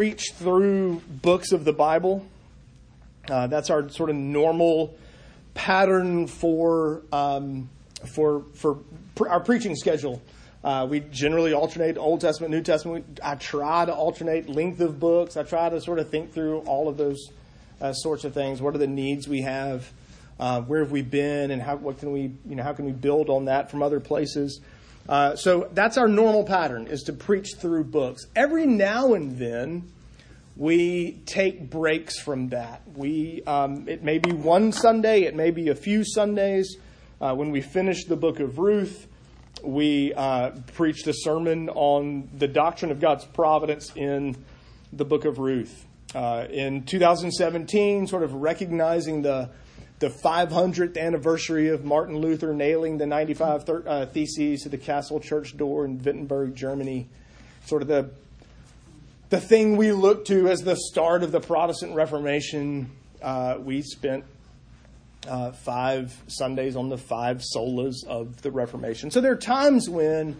preach through books of the Bible. Uh, that's our sort of normal pattern for um, for for our preaching schedule. Uh, we generally alternate Old Testament, New Testament. I try to alternate length of books. I try to sort of think through all of those uh, sorts of things. What are the needs we have? Uh, where have we been, and how what can we you know how can we build on that from other places? Uh, so that's our normal pattern is to preach through books. Every now and then, we take breaks from that. We um, it may be one Sunday, it may be a few Sundays. Uh, when we finish the book of Ruth, we uh, preached a sermon on the doctrine of God's providence in the book of Ruth. Uh, in 2017, sort of recognizing the the 500th anniversary of Martin Luther nailing the 95 thir- uh, Theses to the Castle Church door in Wittenberg, Germany. Sort of the, the thing we look to as the start of the Protestant Reformation. Uh, we spent uh, five Sundays on the five solas of the Reformation. So there are times when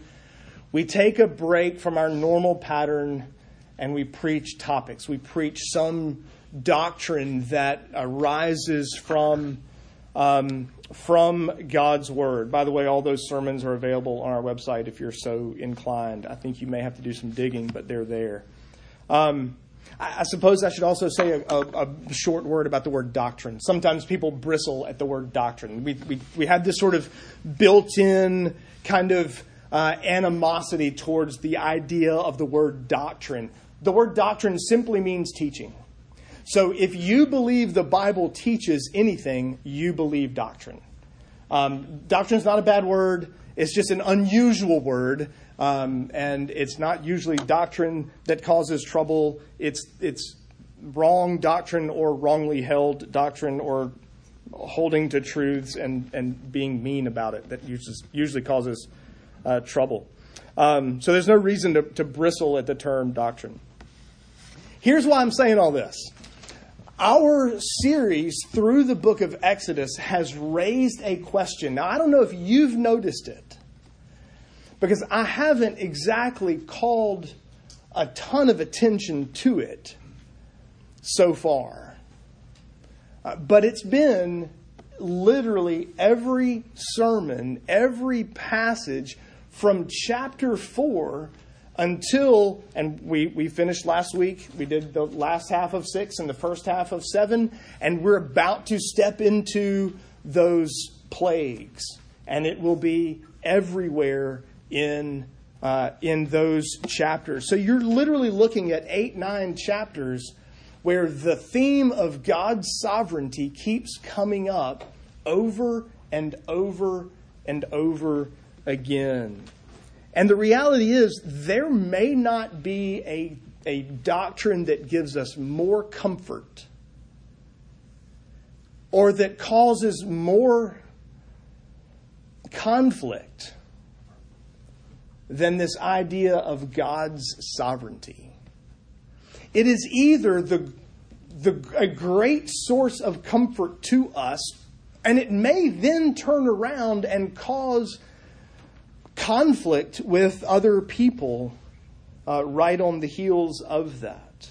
we take a break from our normal pattern and we preach topics. We preach some doctrine that arises from um, from God's Word. By the way, all those sermons are available on our website if you're so inclined. I think you may have to do some digging, but they're there. Um, I, suppose I should also say a, a, a, short word about the word doctrine. Sometimes people bristle at the word doctrine. We, we, we have this sort of built in kind of uh, animosity towards the idea of the word doctrine. The word doctrine simply means teaching. So if you believe the Bible teaches anything, you believe doctrine. Um, doctrine is not a bad word, it's just an unusual word. Um, and it's not usually doctrine that causes trouble. It's, it's wrong doctrine or wrongly held doctrine or holding to truths and, and being mean about it that usually, usually causes uh, trouble. Um, so there's no reason to, to bristle at the term doctrine. Here's why I'm saying all this our series through the book of Exodus has raised a question. Now, I don't know if you've noticed it, because I haven't exactly called a ton of attention to it so far. Uh, but it's been literally every sermon, every passage from chapter 4 until, and we, we finished last week, we did the last half of six and the first half of seven, and we're about to step into those plagues. And it will be everywhere in, uh, in those chapters. So you're literally looking at eight, nine chapters where the theme of God's sovereignty keeps coming up over and over and over again. And the reality is, there may not be a, a doctrine that gives us more comfort or that causes more conflict than this idea of God's sovereignty. It is either the, the, a great source of comfort to us, and it may then turn around and cause conflict with other people uh, right on the heels of that.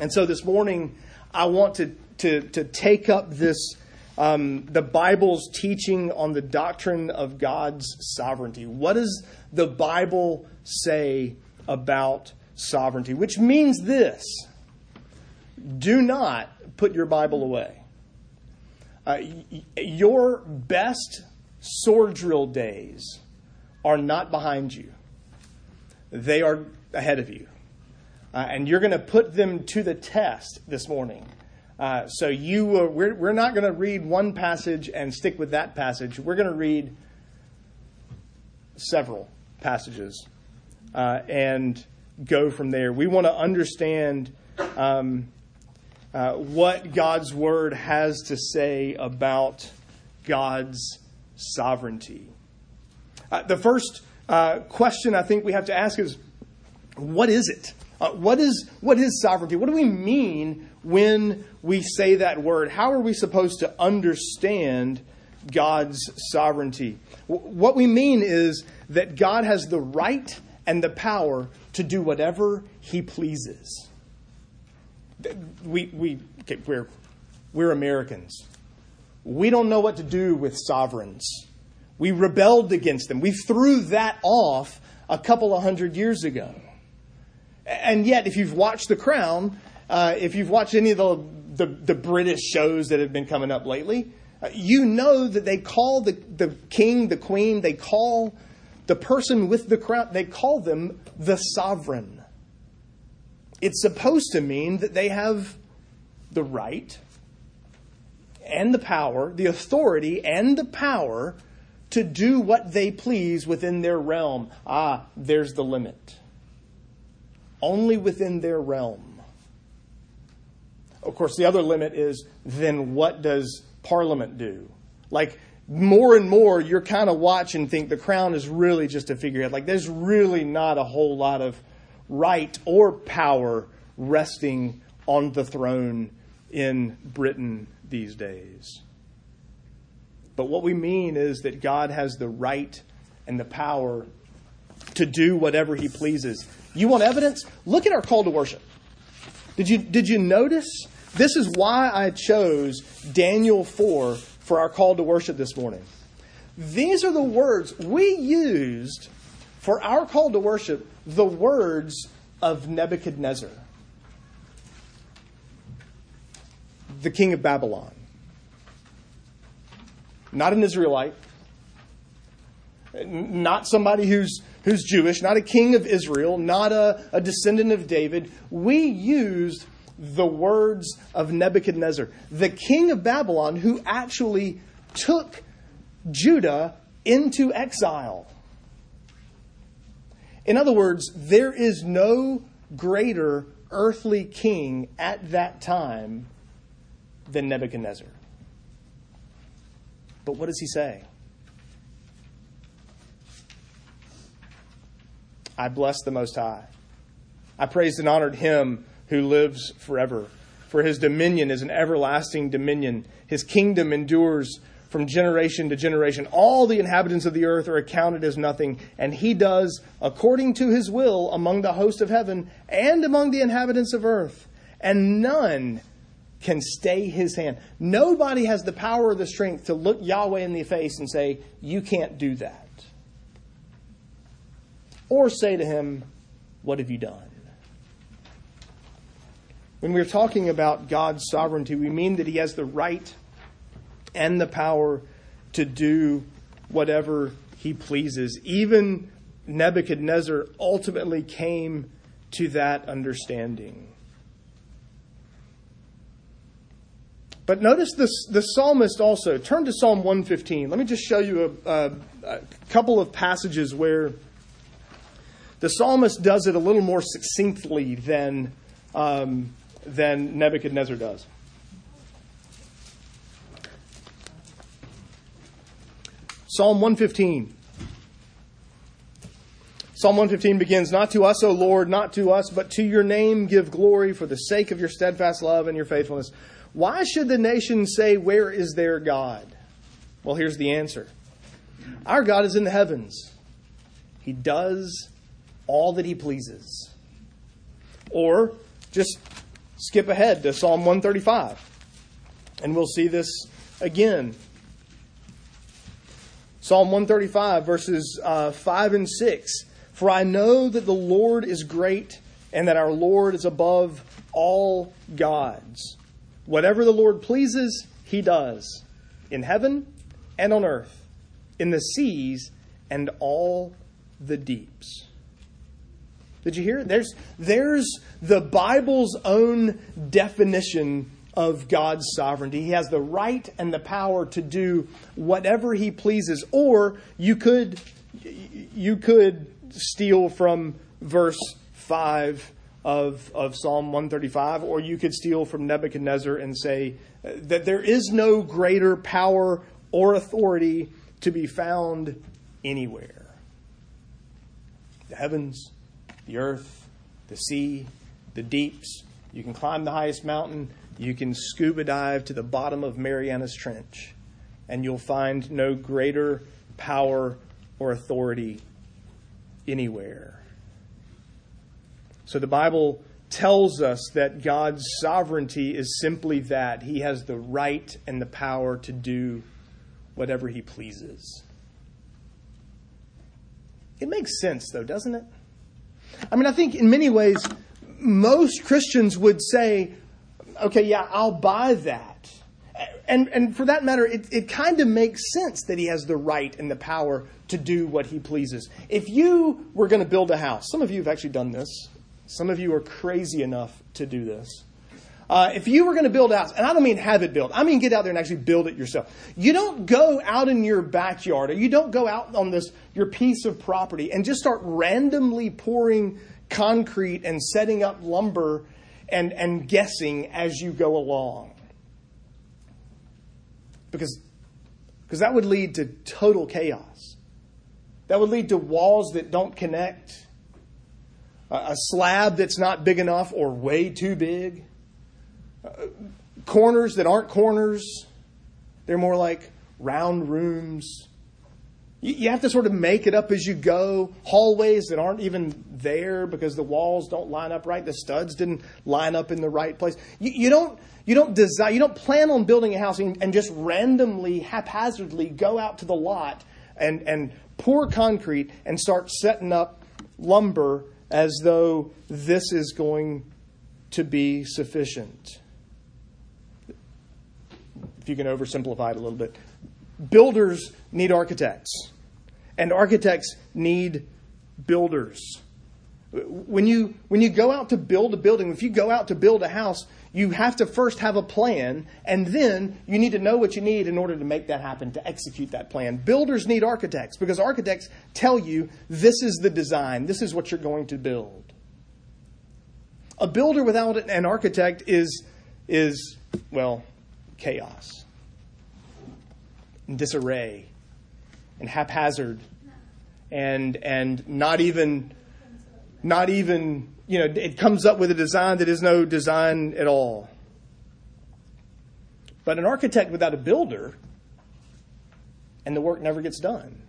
And so this morning, I want to, to, to take up this, um, the Bible's teaching on the doctrine of God's sovereignty. What does the Bible say about sovereignty? Which means this do not put your Bible away. Uh, your best sword drill days are not behind you, they are ahead of you. Uh, and you're going to put them to the test this morning. Uh, so you, uh, we're, we're not going to read one passage and stick with that passage. We're going to read several passages uh, and go from there. We want to understand um, uh, what God's word has to say about God's sovereignty. Uh, the first uh, question I think we have to ask is what is it? Uh, what, is, what is sovereignty? What do we mean when we say that word? How are we supposed to understand God's sovereignty? W- what we mean is that God has the right and the power to do whatever he pleases. We, we, okay, we're, we're Americans. We don't know what to do with sovereigns. We rebelled against them. We threw that off a couple of hundred years ago. And yet, if you've watched The Crown, uh, if you've watched any of the, the, the, British shows that have been coming up lately, uh, you know that they call the, the king, the queen, they call the person with the crown, they call them the sovereign. It's supposed to mean that they have the right and the power, the authority and the power to do what they please within their realm. Ah, there's the limit. Only within their realm. Of course, the other limit is then what does Parliament do? Like, more and more, you're kind of watch and think the crown is really just a figurehead. Like, there's really not a whole lot of right or power resting on the throne in Britain these days. But what we mean is that God has the right and the power to do whatever he pleases. You want evidence? Look at our call to worship. Did you, did you notice? This is why I chose Daniel 4 for our call to worship this morning. These are the words we used for our call to worship, the words of Nebuchadnezzar, the king of Babylon not an Israelite, not somebody who's, who's Jewish, not a king of Israel, not a, a descendant of David. We used the words of Nebuchadnezzar, the king of Babylon, who actually took Judah into exile. In other words, there is no greater earthly king at that time than Nebuchadnezzar. But what does he say? I bless the Most High. I praised and honored him who lives forever. For his dominion is an everlasting dominion. His kingdom endures from generation to generation. All the inhabitants of the earth are accounted as nothing, and he does according to his will among the host of heaven and among the inhabitants of earth. And none can stay his hand. Nobody has the power or the strength to look Yahweh in the face and say, You can't do that. Or say to him, What have you done? When we're talking about God's sovereignty, we mean that he has the right and the power to do whatever he pleases. Even Nebuchadnezzar ultimately came to that understanding. But notice this, the psalmist also. Turn to Psalm 115. Let me just show you a, a, a couple of passages where the psalmist does it a little more succinctly than, um, than Nebuchadnezzar does. Psalm 115. Psalm 115 begins, Not to us, O Lord, not to us, but to your name give glory for the sake of your steadfast love and your faithfulness. Why should the nation say, Where is their God? Well, here's the answer Our God is in the heavens, He does all that He pleases. Or just skip ahead to Psalm 135, and we'll see this again. Psalm 135, verses uh, 5 and 6. For I know that the Lord is great, and that our Lord is above all gods. Whatever the Lord pleases, he does, in heaven and on earth, in the seas and all the deeps. Did you hear it? There's, there's the Bible's own definition of God's sovereignty. He has the right and the power to do whatever he pleases. Or you could, you could steal from verse 5 of, of Psalm 135, or you could steal from Nebuchadnezzar and say that there is no greater power or authority to be found anywhere. The heavens, the earth, the sea, the deeps. You can climb the highest mountain. You can scuba dive to the bottom of Marianas Trench, and you'll find no greater power or authority anywhere. So the Bible tells us that God's sovereignty is simply that He has the right and the power to do whatever He pleases. It makes sense, though, doesn't it? I mean, I think in many ways, most Christians would say, okay, yeah, I'll buy that. And, and for that matter, it, it kind of makes sense that he has the right and the power to do what he pleases. If you were going to build a house, some of you have actually done this, some of you are crazy enough to do this. Uh, if you were going to build a house, and I don't mean have it built, I mean get out there and actually build it yourself. You don't go out in your backyard, or you don't go out on this your piece of property and just start randomly pouring concrete and setting up lumber and, and guessing as you go along. Because, because that would lead to total chaos. That would lead to walls that don't connect, a slab that's not big enough or way too big, uh, corners that aren't corners. They're more like round rooms. You have to sort of make it up as you go. Hallways that aren't even there because the walls don't line up right. The studs didn't line up in the right place. You, you don't you don't design you don't plan on building a house and, and, just randomly, haphazardly go out to the lot and, and pour concrete and start setting up lumber as though this is going to be sufficient. If you can oversimplify it a little bit. Builders need architects and architects need builders. When you, when you go out to build a building, if you go out to build a house, you have to first have a plan, and then you need to know what you need in order to make that happen, to execute that plan. Builders need architects because architects tell you this is the design, this is what you're going to build. A builder without an architect is, is well, chaos and disarray and haphazard and and not even not even you know it comes up with a design that is no design at all. But an architect without a builder and the work never gets done.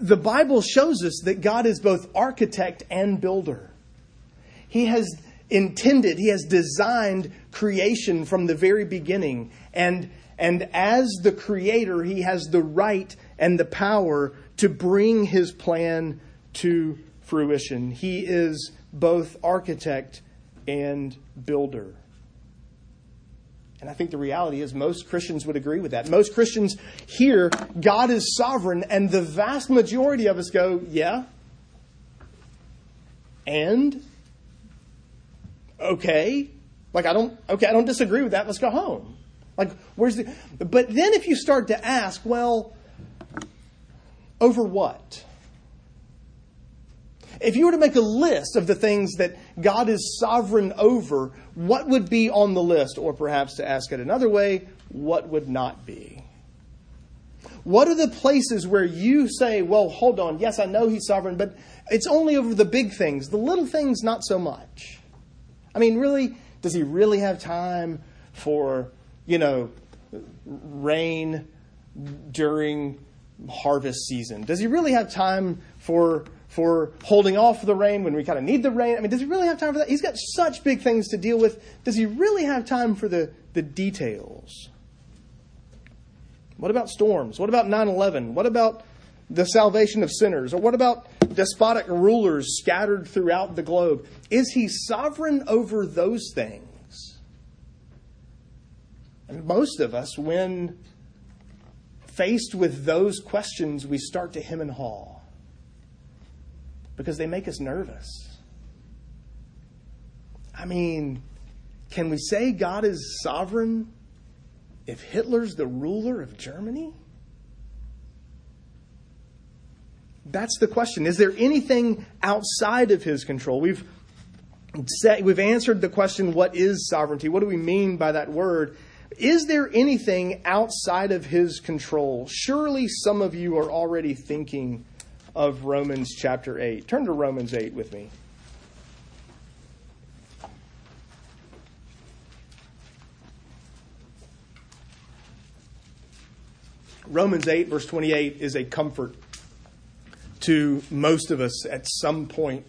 The bible shows us that god is both architect and builder. He has intended he has designed creation from the very beginning. And and as the creator, he has the right and the power to bring his plan to fruition. He is both architect and builder. And I think the reality is most Christians would agree with that. Most Christians hear God is sovereign, and the vast majority of us go, yeah. And? Okay. Like, I don't, okay, I don't disagree with that. Let's go home. Like, where's the. But then if you start to ask, well, over what? If you were to make a list of the things that God is sovereign over, what would be on the list? Or perhaps to ask it another way, what would not be? What are the places where you say, well, hold on, yes, I know He's sovereign, but it's only over the big things, the little things, not so much? I mean, really, does He really have time for you know, rain during harvest season? Does he really have time for for holding off the rain when we kind of need the rain? I mean, does he really have time for that? He's got such big things to deal with. Does he really have time for the, the details? What about storms? What about 9 11? What about the salvation of sinners? Or what about despotic rulers scattered throughout the globe? Is he sovereign over those things? And most of us, when faced with those questions, we start to hem and haw because they make us nervous. I mean, can we say God is sovereign if Hitler's the ruler of Germany? That's the question. Is there anything outside of his control? We've we've answered the question what is sovereignty? What do we mean by that word? Is there anything outside of his control? Surely some of you are already thinking of Romans chapter 8. Turn to Romans 8 with me. Romans 8, verse 28, is a comfort to most of us at some point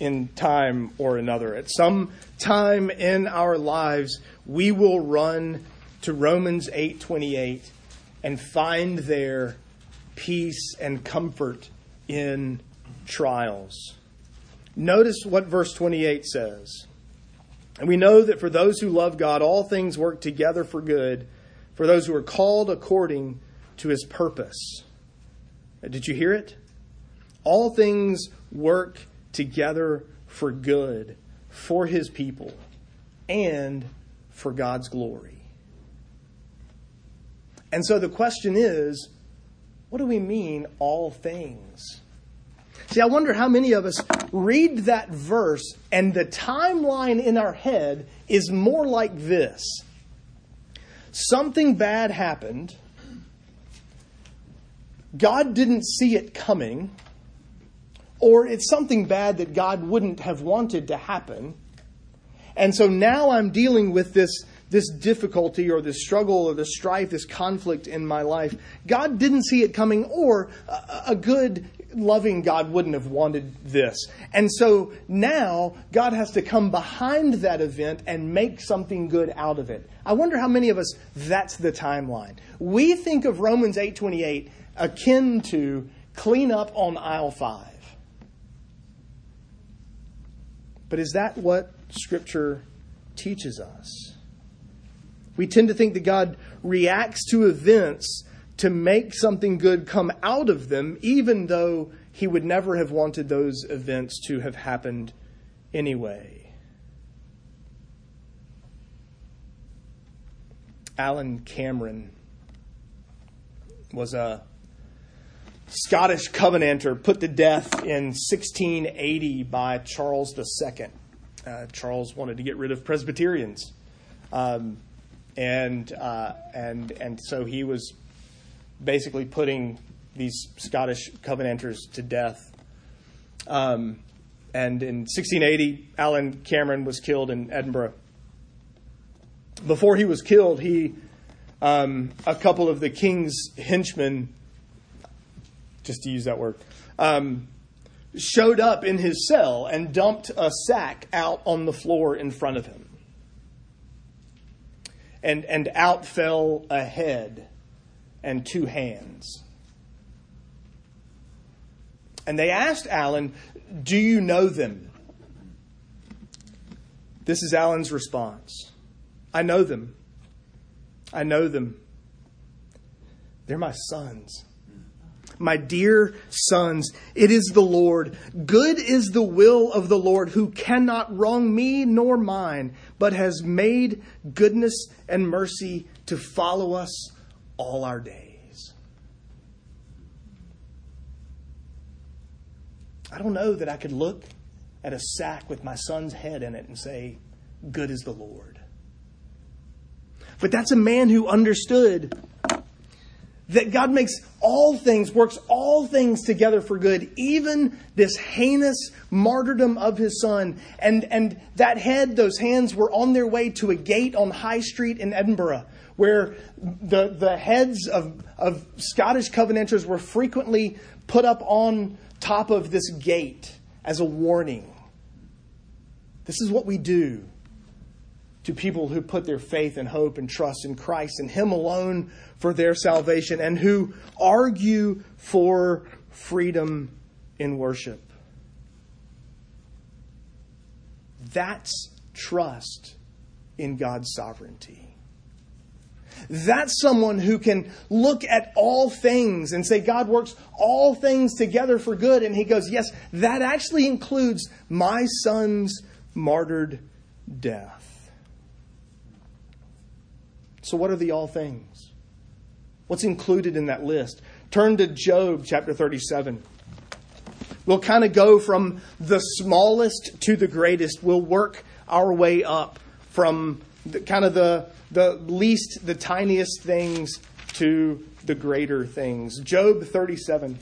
in time or another. At some time in our lives, we will run to Romans 8:28 and find there peace and comfort in trials. Notice what verse 28 says. And we know that for those who love God, all things work together for good, for those who are called according to his purpose. Uh, did you hear it? All things work together for good for his people and for God's glory. And so the question is what do we mean, all things? See, I wonder how many of us read that verse and the timeline in our head is more like this something bad happened, God didn't see it coming or it's something bad that God wouldn't have wanted to happen. And so now I'm dealing with this, this difficulty or this struggle or this strife, this conflict in my life. God didn't see it coming, or a, a good, loving God wouldn't have wanted this. And so now God has to come behind that event and make something good out of it. I wonder how many of us that's the timeline. We think of Romans 8:28 akin to clean up on aisle 5. But is that what Scripture teaches us? We tend to think that God reacts to events to make something good come out of them, even though He would never have wanted those events to have happened anyway. Alan Cameron was a Scottish Covenanter put to death in 1680 by Charles II. Uh, Charles wanted to get rid of Presbyterians, um, and uh, and and so he was basically putting these Scottish Covenanters to death. Um, and in 1680, Alan Cameron was killed in Edinburgh. Before he was killed, he um, a couple of the king's henchmen just to use that word, um, showed up in his cell and dumped a sack out on the floor in front of him. And, and out fell a head and two hands. And they asked Alan, Do you know them? This is Alan's response I know them. I know them. They're my sons my dear sons, it is the Lord. Good is the will of the Lord, who cannot wrong me nor mine, but has made goodness and mercy to follow us all our days. I don't know that I could look at a sack with my son's head in it and say, Good is the Lord. But that's a man who understood that God makes all things, works all things together for good, even this heinous martyrdom of his son. And, and that head, those hands were on their way to a gate on High Street in Edinburgh, where the, the heads of, of Scottish Covenanters were frequently put up on top of this gate as a warning. This is what we do to people who put their faith and hope and trust in Christ and Him alone for their salvation and who argue for freedom in worship. That's trust in God's sovereignty. That's someone who can look at all things and say, God works all things together for good. And he goes, Yes, that actually includes my son's martyred death. So, what are the all things? What's included in that list? Turn to Job chapter 37. We'll kind of go from the smallest to the greatest. We'll work our way up from the, kind of the, the least, the tiniest things to the greater things. Job 37.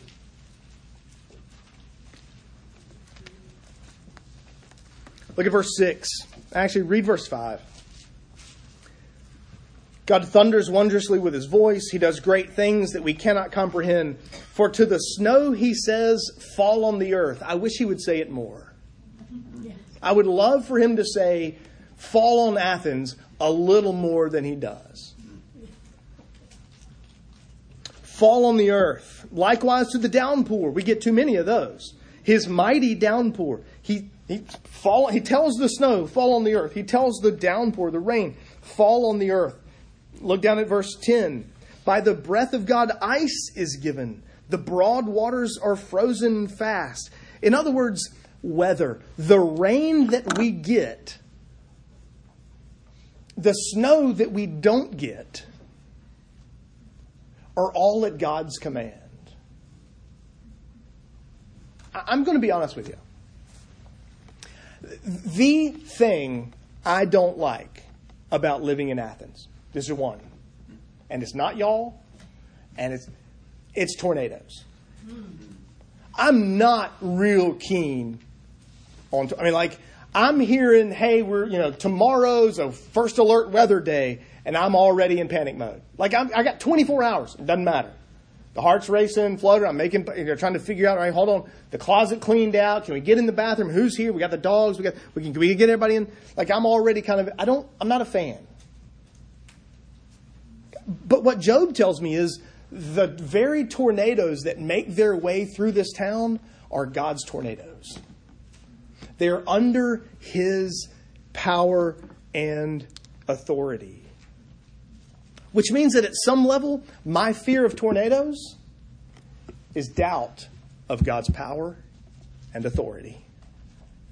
Look at verse 6. Actually, read verse 5. God thunders wondrously with his voice. He does great things that we cannot comprehend. For to the snow, he says, fall on the earth. I wish he would say it more. I would love for him to say, fall on Athens a little more than he does. Fall on the earth. Likewise to the downpour. We get too many of those. His mighty downpour. He, he, fall, he tells the snow, fall on the earth. He tells the downpour, the rain, fall on the earth. Look down at verse 10. By the breath of God, ice is given. The broad waters are frozen fast. In other words, weather. The rain that we get, the snow that we don't get, are all at God's command. I'm going to be honest with you. The thing I don't like about living in Athens this is one. And it's not y'all, and it's it's tornadoes. I'm not real keen on I mean like I'm hearing, hey, we're you know, tomorrow's a first alert weather day, and I'm already in panic mode. Like I'm, I got 24 hours. It doesn't matter. The heart's racing, fluttering. I'm making, you know, trying to figure out. All right, hold on. The closet cleaned out. Can we get in the bathroom? Who's here? We got the dogs. We got. We can. Can we get everybody in? Like I'm already kind of. I don't. I'm not a fan. But what Job tells me is the very tornadoes that make their way through this town are God's tornadoes. They're under his power and authority. Which means that at some level, my fear of tornadoes is doubt of God's power and authority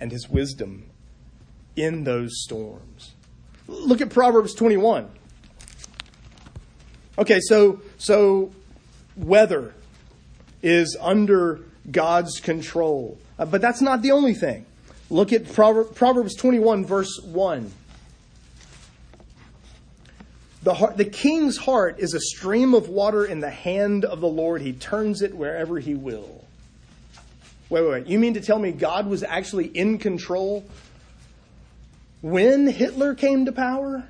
and his wisdom in those storms. Look at Proverbs 21. Okay, so so weather is under God's control. Uh, but that's not the only thing. Look at Proverbs 21, verse 1. The, heart, the king's heart is a stream of water in the hand of the Lord. He turns it wherever he will. Wait, wait, wait. You mean to tell me God was actually in control when Hitler came to power?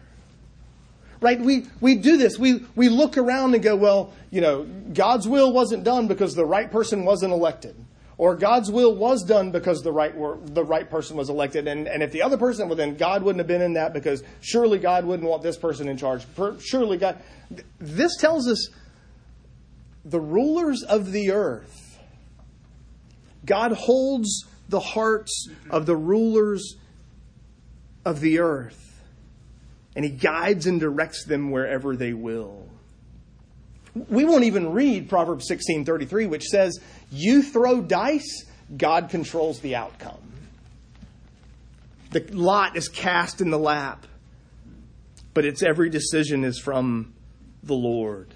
Right? We, we do this. We, we look around and go, well, you know, God's will wasn't done because the right person wasn't elected. Or God's will was done because the right, the right person was elected. And, and if the other person, well, then God wouldn't have been in that because surely God wouldn't want this person in charge. Surely God. This tells us the rulers of the earth. God holds the hearts of the rulers of the earth and he guides and directs them wherever they will. We won't even read Proverbs 16:33 which says, "You throw dice, God controls the outcome." The lot is cast in the lap, but its every decision is from the Lord.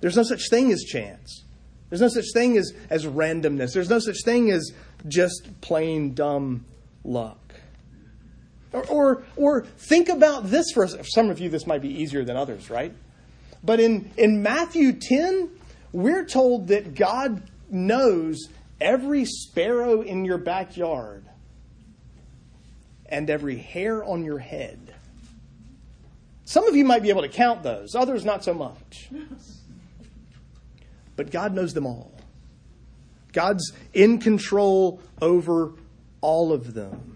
There's no such thing as chance. There's no such thing as, as randomness. There's no such thing as just plain dumb luck. Or, or, or think about this for some of you, this might be easier than others, right? But in, in Matthew 10, we're told that God knows every sparrow in your backyard and every hair on your head. Some of you might be able to count those, others not so much. But God knows them all. God's in control over all of them.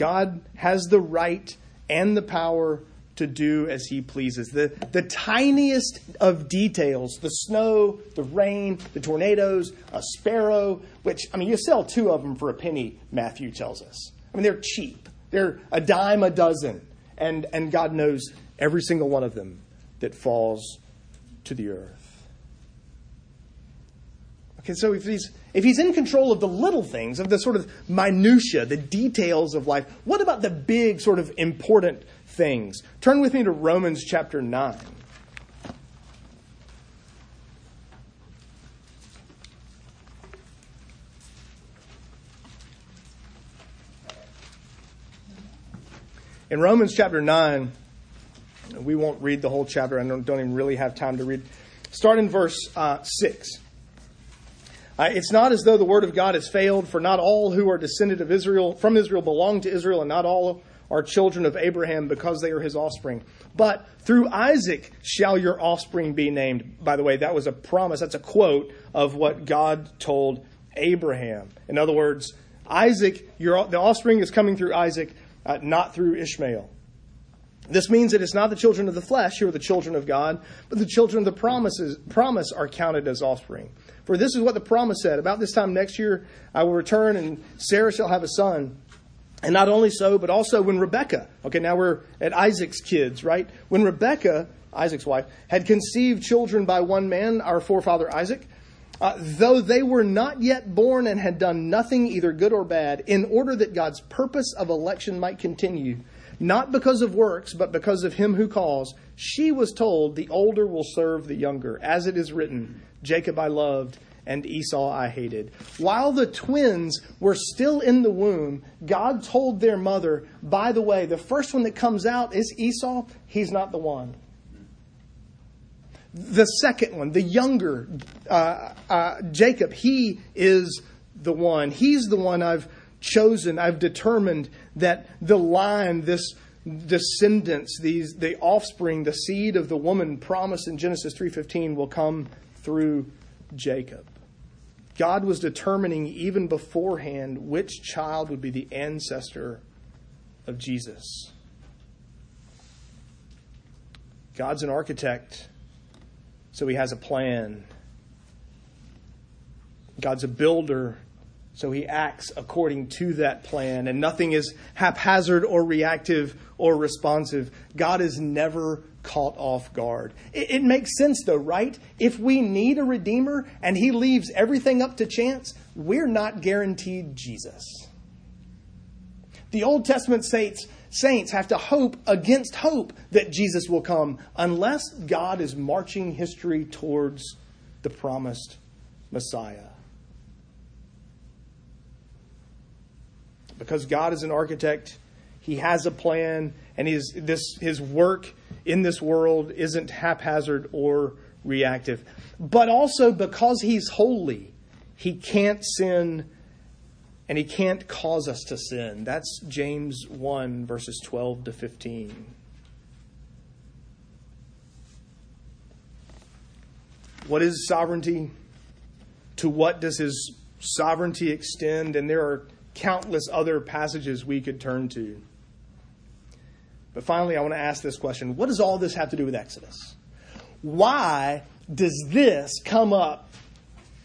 God has the right and the power to do as he pleases. The, the tiniest of details, the snow, the rain, the tornadoes, a sparrow, which, I mean, you sell two of them for a penny, Matthew tells us. I mean, they're cheap. They're a dime a dozen. And, and God knows every single one of them that falls to the earth. Okay, so if he's, if he's in control of the little things, of the sort of minutiae, the details of life, what about the big, sort of important things? Turn with me to Romans chapter 9. In Romans chapter 9, we won't read the whole chapter. I don't, don't even really have time to read. Start in verse uh, 6. It's not as though the word of God has failed, for not all who are descended of Israel from Israel belong to Israel, and not all are children of Abraham because they are his offspring. But through Isaac shall your offspring be named. By the way, that was a promise. That's a quote of what God told Abraham. In other words, Isaac, your, the offspring is coming through Isaac, uh, not through Ishmael. This means that it's not the children of the flesh who are the children of God, but the children of the promises, promise are counted as offspring. For this is what the promise said About this time next year, I will return, and Sarah shall have a son. And not only so, but also when Rebekah, okay, now we're at Isaac's kids, right? When Rebekah, Isaac's wife, had conceived children by one man, our forefather Isaac, uh, though they were not yet born and had done nothing either good or bad, in order that God's purpose of election might continue, not because of works, but because of him who calls, she was told, The older will serve the younger. As it is written, Jacob I loved, and Esau I hated. While the twins were still in the womb, God told their mother, By the way, the first one that comes out is Esau. He's not the one. The second one, the younger uh, uh, Jacob, he is the one. He's the one I've chosen. I've determined that the line, this descendants, these the offspring, the seed of the woman promised in Genesis 3:15 will come through Jacob. God was determining even beforehand which child would be the ancestor of Jesus. God's an architect, so he has a plan. God's a builder, so he acts according to that plan, and nothing is haphazard or reactive or responsive. God is never caught off guard. It, it, makes sense, though, right? If we need a Redeemer and he leaves everything up to chance, we're not guaranteed Jesus. The Old Testament saints, saints have to hope against hope that Jesus will come unless God is marching history towards the promised Messiah. Because God is an architect, He has a plan, and his, this, his work in this world isn't haphazard or reactive. But also because He's holy, He can't sin and He can't cause us to sin. That's James 1, verses 12 to 15. What is sovereignty? To what does His sovereignty extend? And there are countless other passages we could turn to. But finally, I want to ask this question What does all this have to do with Exodus? Why does this come up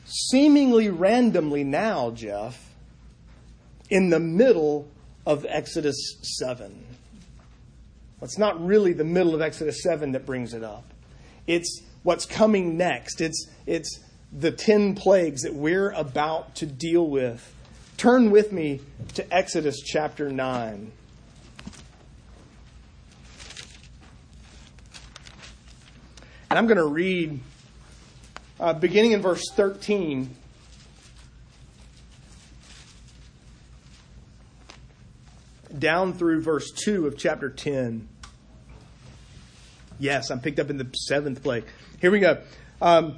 seemingly randomly now, Jeff, in the middle of Exodus 7? Well, it's not really the middle of Exodus 7 that brings it up. It's what's coming next. It's, it's the 10 plagues that we're about to deal with Turn with me to Exodus chapter 9. And I'm going to read, uh, beginning in verse 13. Down through verse 2 of chapter 10. Yes, I'm picked up in the seventh plague. Here we go. Um,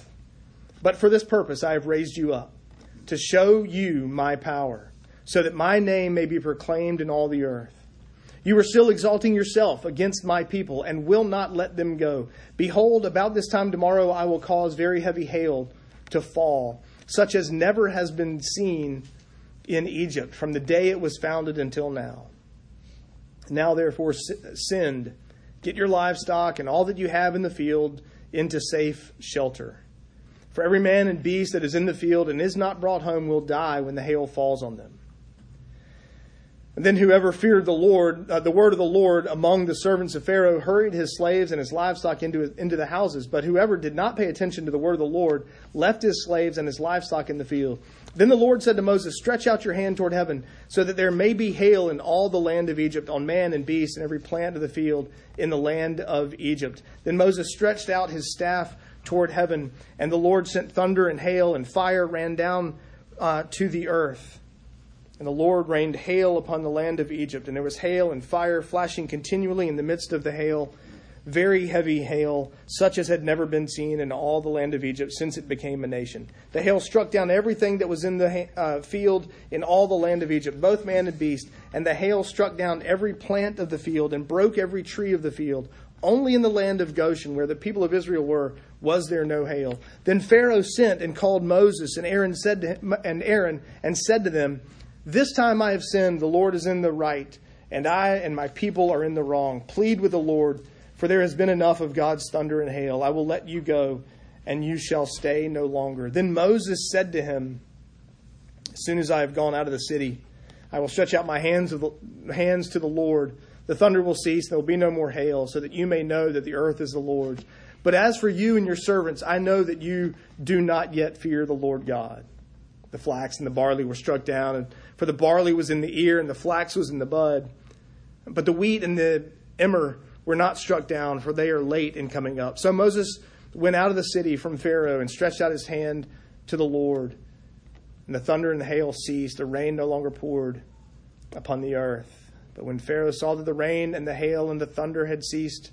But for this purpose I have raised you up, to show you my power, so that my name may be proclaimed in all the earth. You are still exalting yourself against my people, and will not let them go. Behold, about this time tomorrow I will cause very heavy hail to fall, such as never has been seen in Egypt from the day it was founded until now. Now, therefore, send, get your livestock and all that you have in the field into safe shelter. For every man and beast that is in the field and is not brought home will die when the hail falls on them. And then whoever feared the Lord, uh, the word of the Lord among the servants of Pharaoh, hurried his slaves and his livestock into, into the houses. But whoever did not pay attention to the word of the Lord left his slaves and his livestock in the field. Then the Lord said to Moses, Stretch out your hand toward heaven, so that there may be hail in all the land of Egypt, on man and beast, and every plant of the field in the land of Egypt. Then Moses stretched out his staff toward heaven, and the Lord sent thunder and hail, and fire ran down uh, to the earth. And the Lord rained hail upon the land of Egypt, and there was hail and fire flashing continually in the midst of the hail, very heavy hail, such as had never been seen in all the land of Egypt since it became a nation. The hail struck down everything that was in the uh, field in all the land of Egypt, both man and beast, and the hail struck down every plant of the field and broke every tree of the field. Only in the land of Goshen, where the people of Israel were, was there no hail. Then Pharaoh sent and called Moses and Aaron said to him, and Aaron and said to them, this time I have sinned, the Lord is in the right, and I and my people are in the wrong. Plead with the Lord, for there has been enough of God's thunder and hail. I will let you go, and you shall stay no longer. Then Moses said to him, As soon as I have gone out of the city, I will stretch out my hands, the, hands to the Lord. The thunder will cease, there will be no more hail, so that you may know that the earth is the Lord's. But as for you and your servants, I know that you do not yet fear the Lord God. The flax and the barley were struck down, and for the barley was in the ear and the flax was in the bud. But the wheat and the emmer were not struck down, for they are late in coming up. So Moses went out of the city from Pharaoh and stretched out his hand to the Lord. And the thunder and the hail ceased, the rain no longer poured upon the earth. But when Pharaoh saw that the rain and the hail and the thunder had ceased,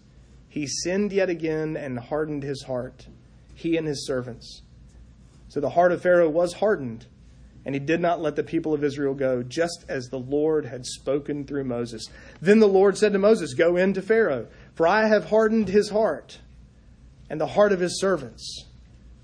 he sinned yet again and hardened his heart, he and his servants. So the heart of Pharaoh was hardened and he did not let the people of Israel go, just as the Lord had spoken through Moses. Then the Lord said to Moses, Go in to Pharaoh, for I have hardened his heart and the heart of his servants,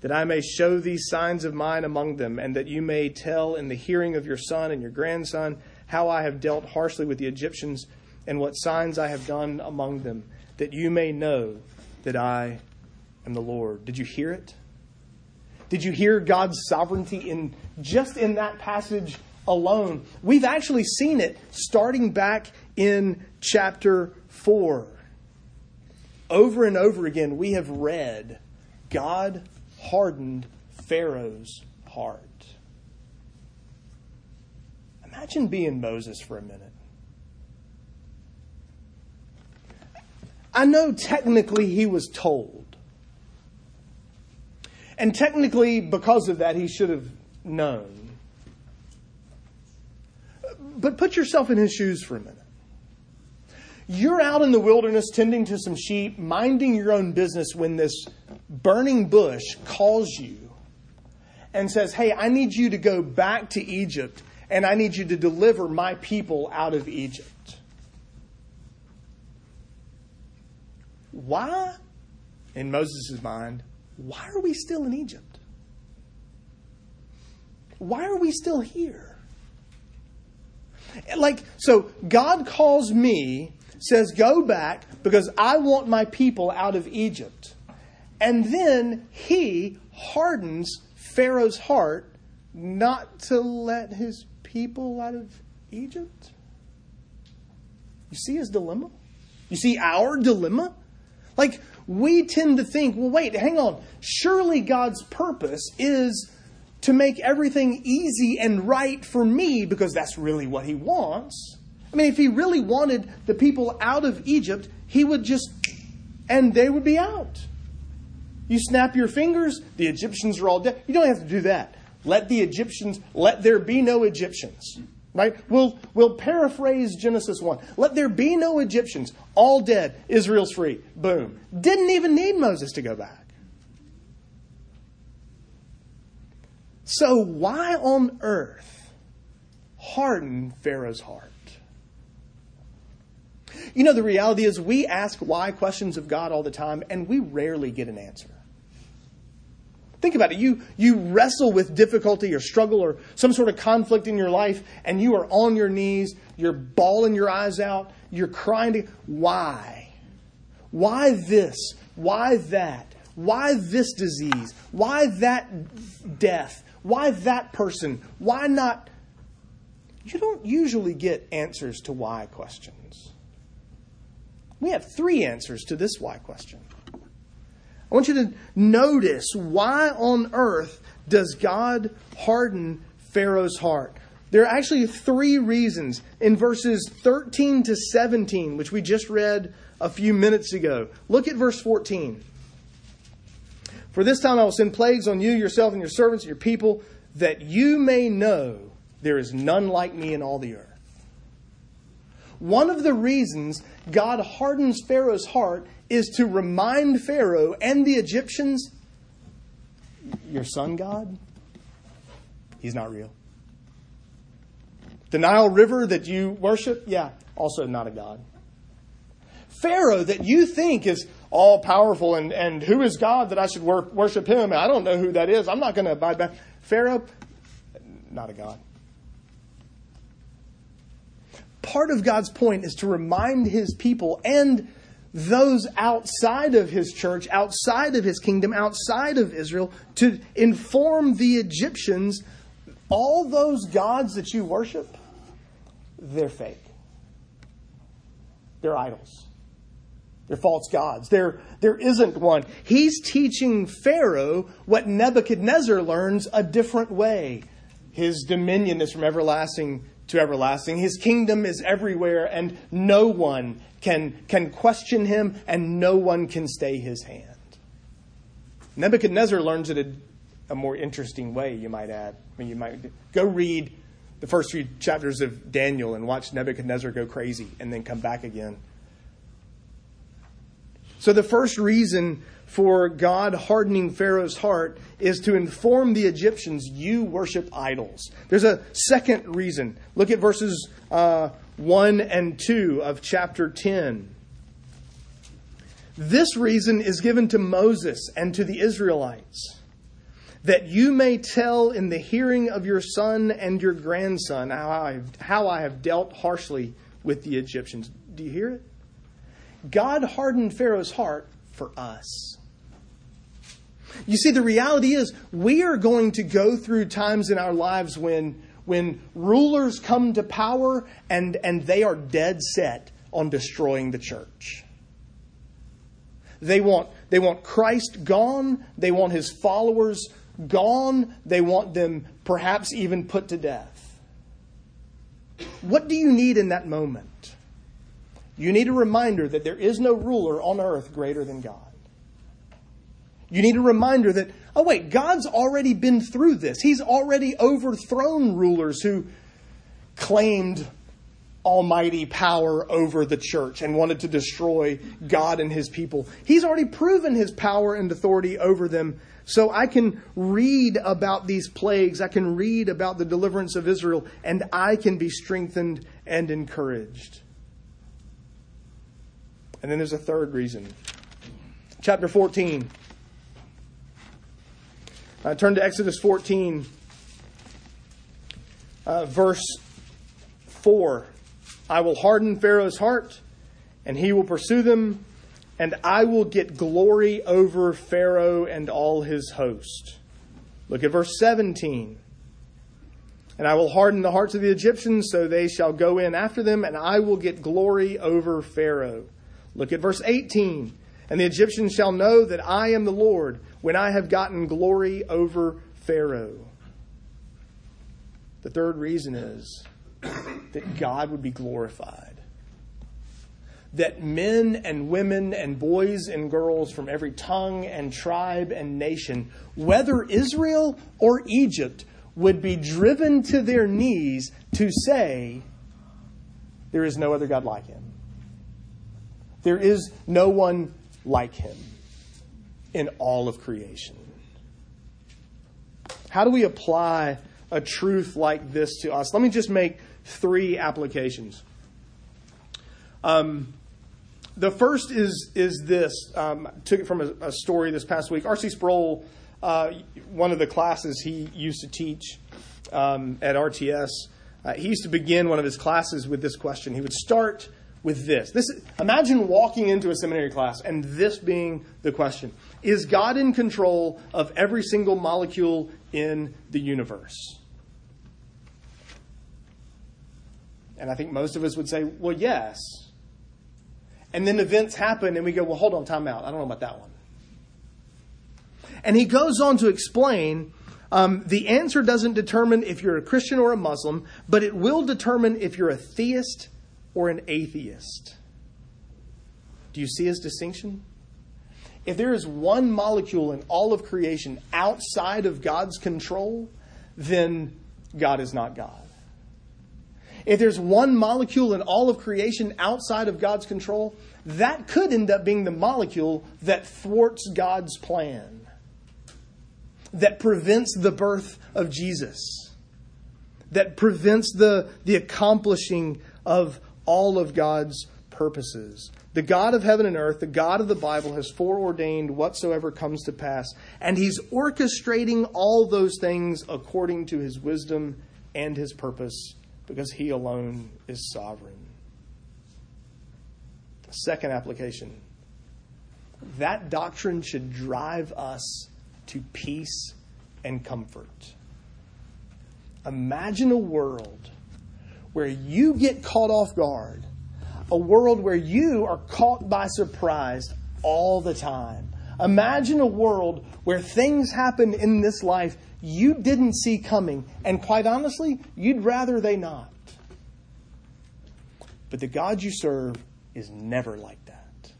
that I may show these signs of mine among them, and that you may tell in the hearing of your son and your grandson how I have dealt harshly with the Egyptians and what signs I have done among them, that you may know that I am the Lord. Did you hear it? Did you hear God's sovereignty in just in that passage alone? We've actually seen it starting back in chapter 4. Over and over again, we have read God hardened Pharaoh's heart. Imagine being Moses for a minute. I know technically he was told and technically, because of that, he should have known. But put yourself in his shoes for a minute. You're out in the wilderness tending to some sheep, minding your own business when this burning bush calls you and says, Hey, I need you to go back to Egypt and I need you to deliver my people out of Egypt. Why? In Moses' mind, why are we still in Egypt? Why are we still here? Like, so God calls me, says, go back because I want my people out of Egypt. And then he hardens Pharaoh's heart not to let his people out of Egypt. You see his dilemma? You see our dilemma? Like, we tend to think, well, wait, hang on. Surely God's purpose is to make everything easy and right for me because that's really what He wants. I mean, if He really wanted the people out of Egypt, He would just, and they would be out. You snap your fingers, the Egyptians are all dead. You don't have to do that. Let the Egyptians, let there be no Egyptians. Right? We'll, we'll paraphrase Genesis 1. Let there be no Egyptians, all dead, Israel's free. Boom. Didn't even need Moses to go back. So, why on earth harden Pharaoh's heart? You know, the reality is we ask why questions of God all the time, and we rarely get an answer. Think about it. You, you wrestle with difficulty or struggle or some sort of conflict in your life, and you are on your knees, you're bawling your eyes out, you're crying. To, why? Why this? Why that? Why this disease? Why that death? Why that person? Why not? you don't usually get answers to why questions. We have three answers to this why question. I want you to notice why on earth does God harden Pharaoh's heart? There are actually three reasons in verses 13 to 17, which we just read a few minutes ago. Look at verse 14. For this time I will send plagues on you, yourself, and your servants, and your people, that you may know there is none like me in all the earth. One of the reasons God hardens Pharaoh's heart is to remind Pharaoh and the Egyptians your sun God, he's not real. The Nile River that you worship, yeah, also not a God. Pharaoh that you think is all powerful and, and who is God that I should wor- worship him? I don't know who that is. I'm not going to abide by. Pharaoh, not a God. Part of God's point is to remind his people and those outside of his church, outside of his kingdom, outside of Israel, to inform the Egyptians all those gods that you worship, they're fake. They're idols. They're false gods. There, there isn't one. He's teaching Pharaoh what Nebuchadnezzar learns a different way. His dominion is from everlasting to everlasting. His kingdom is everywhere, and no one can, can question him, and no one can stay his hand. Nebuchadnezzar learns it a, a more interesting way, you might add. I mean, you might go read the first few chapters of Daniel and watch Nebuchadnezzar go crazy and then come back again. So, the first reason for God hardening Pharaoh's heart is to inform the Egyptians, you worship idols. There's a second reason. Look at verses uh, 1 and 2 of chapter 10. This reason is given to Moses and to the Israelites that you may tell in the hearing of your son and your grandson how I, have, how I have dealt harshly with the Egyptians. Do you hear it? God hardened Pharaoh's heart for us. You see, the reality is we are going to go through times in our lives when, when rulers come to power and, and they are dead set on destroying the church. They want, they want Christ gone. They want his followers gone. They want them perhaps even put to death. What do you need in that moment? You need a reminder that there is no ruler on earth greater than God. You need a reminder that, oh, wait, God's already been through this. He's already overthrown rulers who claimed almighty power over the church and wanted to destroy God and his people. He's already proven his power and authority over them. So I can read about these plagues, I can read about the deliverance of Israel, and I can be strengthened and encouraged. And then there's a third reason. Chapter 14. Uh, turn to Exodus 14, uh, verse 4. I will harden Pharaoh's heart, and he will pursue them, and I will get glory over Pharaoh and all his host. Look at verse 17. And I will harden the hearts of the Egyptians, so they shall go in after them, and I will get glory over Pharaoh. Look at verse 18. And the Egyptians shall know that I am the Lord when I have gotten glory over Pharaoh. The third reason is that God would be glorified. That men and women and boys and girls from every tongue and tribe and nation, whether Israel or Egypt, would be driven to their knees to say, There is no other God like him. There is no one like him in all of creation. How do we apply a truth like this to us? Let me just make three applications. Um, the first is is this. Um, took it from a, a, story this past week. R.C. Sproul, uh, one of the classes he used to teach um, at RTS, uh, he used to begin one of his classes with this question. He would start with this. This imagine walking into a seminary class and this being the question. Is God in control of every single molecule in the universe? And I think most of us would say, well, yes. And then events happen and we go, well, hold on, time out. I don't know about that one. And he goes on to explain um, the answer doesn't determine if you're a Christian or a Muslim, but it will determine if you're a theist or an atheist. Do you see his distinction? If there is one molecule in all of creation outside of God's control, then God is not God. If there's one molecule in all of creation outside of God's control, that could end up being the molecule that thwarts God's plan, that prevents the birth of Jesus, that prevents the, the accomplishing of all of God's purposes. The God of heaven and earth, the God of the Bible, has foreordained whatsoever comes to pass, and He's orchestrating all those things according to His wisdom and His purpose, because He alone is sovereign. Second application that doctrine should drive us to peace and comfort. Imagine a world where you get caught off guard a world where you are caught by surprise all the time. Imagine a world where things happen in this life you didn't see coming, and quite honestly, you'd rather they not. But the God you serve is never like that.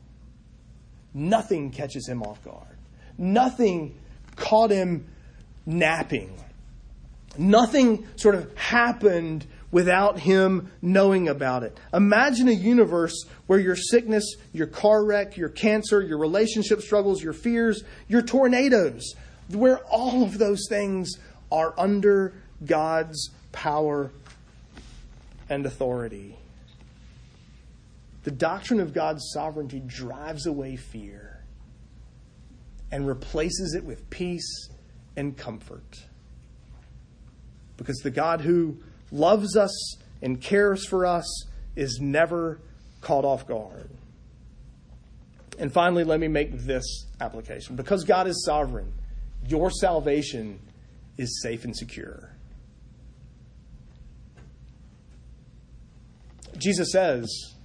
Nothing catches him off guard. Nothing caught him napping. Nothing sort of happened without him knowing about it. Imagine a universe where your sickness, your car wreck, your cancer, your relationship struggles, your fears, your tornadoes, where all of those things are under God's power and authority. The doctrine of God's sovereignty drives away fear and replaces it with peace and comfort. Because the God who loves us and cares for us is never caught off guard. And finally, let me make this application. Because God is sovereign, your salvation is safe and secure. Jesus says,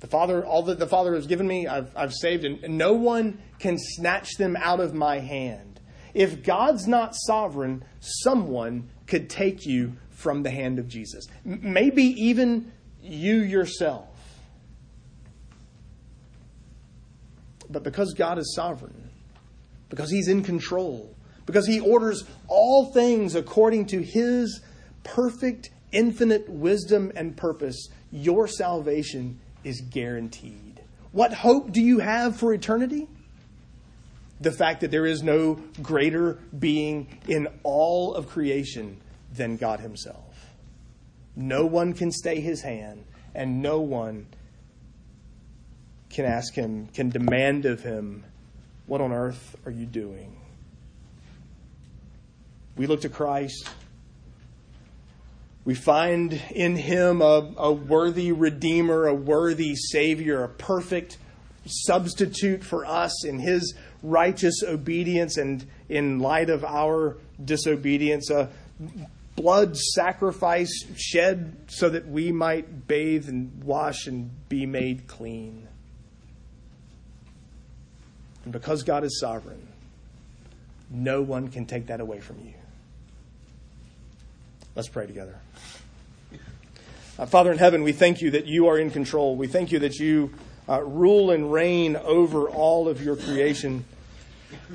the Father, all that the Father has given me, I've, I've saved, and no one can snatch them out of my hand. If God's not sovereign, someone could take you from the hand of Jesus. Maybe even you yourself. But because God is sovereign, because He's in control, because He orders all things according to His perfect, infinite wisdom and purpose, your salvation is guaranteed. What hope do you have for eternity? The fact that there is no greater being in all of creation than God Himself. No one can stay His hand, and no one can ask Him, can demand of Him, What on earth are you doing? We look to Christ. We find in Him a, a worthy Redeemer, a worthy Savior, a perfect substitute for us in His righteous obedience and in light of our disobedience, a blood sacrifice shed so that we might bathe and wash and be made clean. And because God is sovereign, no one can take that away from you. Let's pray together. Uh, Father in heaven, we thank you that you are in control. We thank you that you uh, rule and reign over all of your creation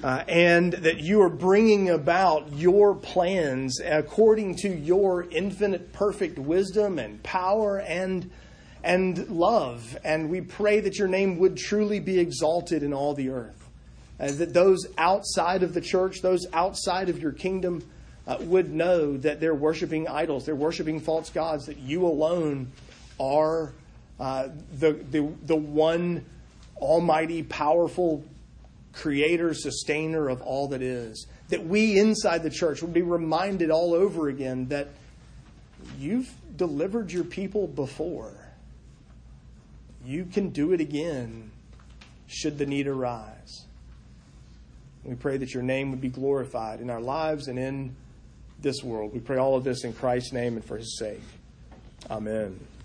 uh, and that you are bringing about your plans according to your infinite perfect wisdom and power and and love. And we pray that your name would truly be exalted in all the earth and that those outside of the church those outside of your kingdom uh, would know that they're worshiping idols they're worshiping false gods that you alone are uh, the, the, the one almighty powerful creator, sustainer of all that is. That we inside the church would be reminded all over again that you've delivered your people before. You can do it again should the need arise. We pray that your name would be glorified in our lives and in this world. We pray all of this in Christ's name and for his sake. Amen.